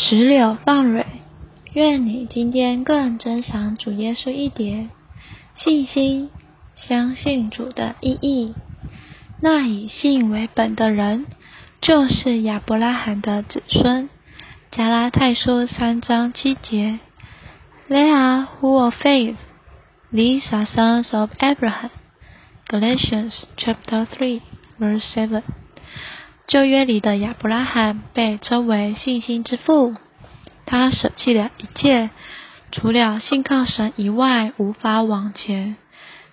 石榴放蕊，愿你今天更珍赏主耶稣一碟。信心，相信主的意义。那以信为本的人，就是亚伯拉罕的子孙。加拉太书三章七节。They are who of faith. These are sons of Abraham. Galatians chapter three, verse seven. 旧约里的亚伯拉罕被称为信心之父，他舍弃了一切，除了信靠神以外，无法往前。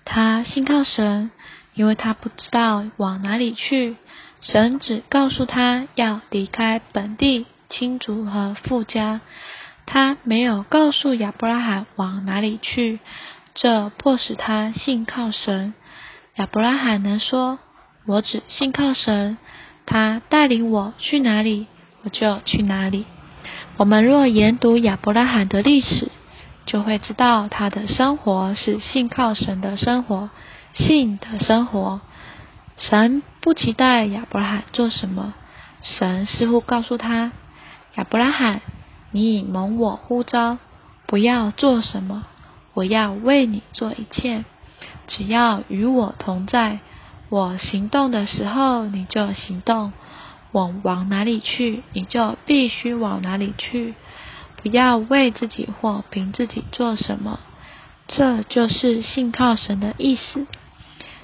他信靠神，因为他不知道往哪里去，神只告诉他要离开本地亲族和富家。他没有告诉亚伯拉罕往哪里去，这迫使他信靠神。亚伯拉罕能说：“我只信靠神。”他带领我去哪里，我就去哪里。我们若研读亚伯拉罕的历史，就会知道他的生活是信靠神的生活，信的生活。神不期待亚伯拉罕做什么，神似乎告诉他：“亚伯拉罕，你已蒙我呼召，不要做什么，我要为你做一切，只要与我同在。”我行动的时候，你就行动；我往哪里去，你就必须往哪里去。不要为自己或凭自己做什么，这就是信靠神的意思。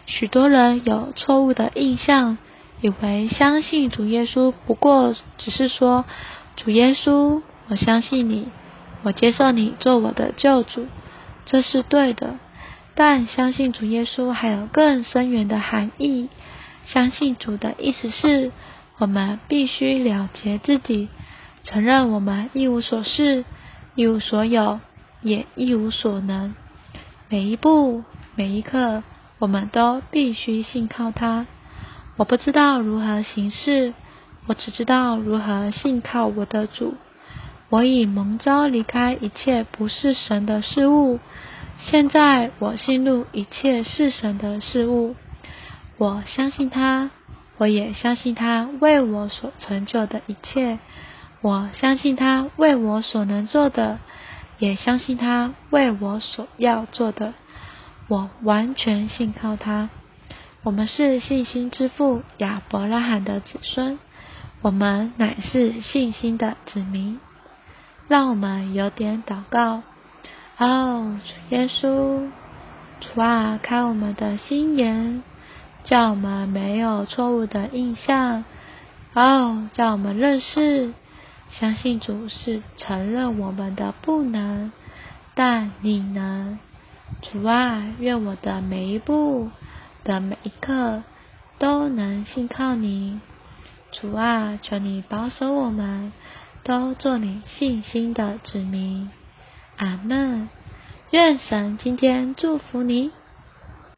许多人有错误的印象，以为相信主耶稣不过只是说：“主耶稣，我相信你，我接受你做我的救主。”这是对的。但相信主耶稣还有更深远的含义。相信主的意思是，我们必须了结自己，承认我们一无所事、一无所有，也一无所能。每一步、每一刻，我们都必须信靠他。我不知道如何行事，我只知道如何信靠我的主。我已蒙召离开一切不是神的事物。现在我信入一切是神的事物，我相信他，我也相信他为我所成就的一切，我相信他为我所能做的，也相信他为我所要做的，我完全信靠他。我们是信心之父亚伯拉罕的子孙，我们乃是信心的子民。让我们有点祷告。哦，主耶稣，主啊，开我们的心眼，叫我们没有错误的印象。哦，叫我们认识，相信主是承认我们的不能，但你能。主啊，愿我的每一步的每一刻都能信靠你。主啊，求你保守我们，都做你信心的子民。阿门。愿神今天祝福你。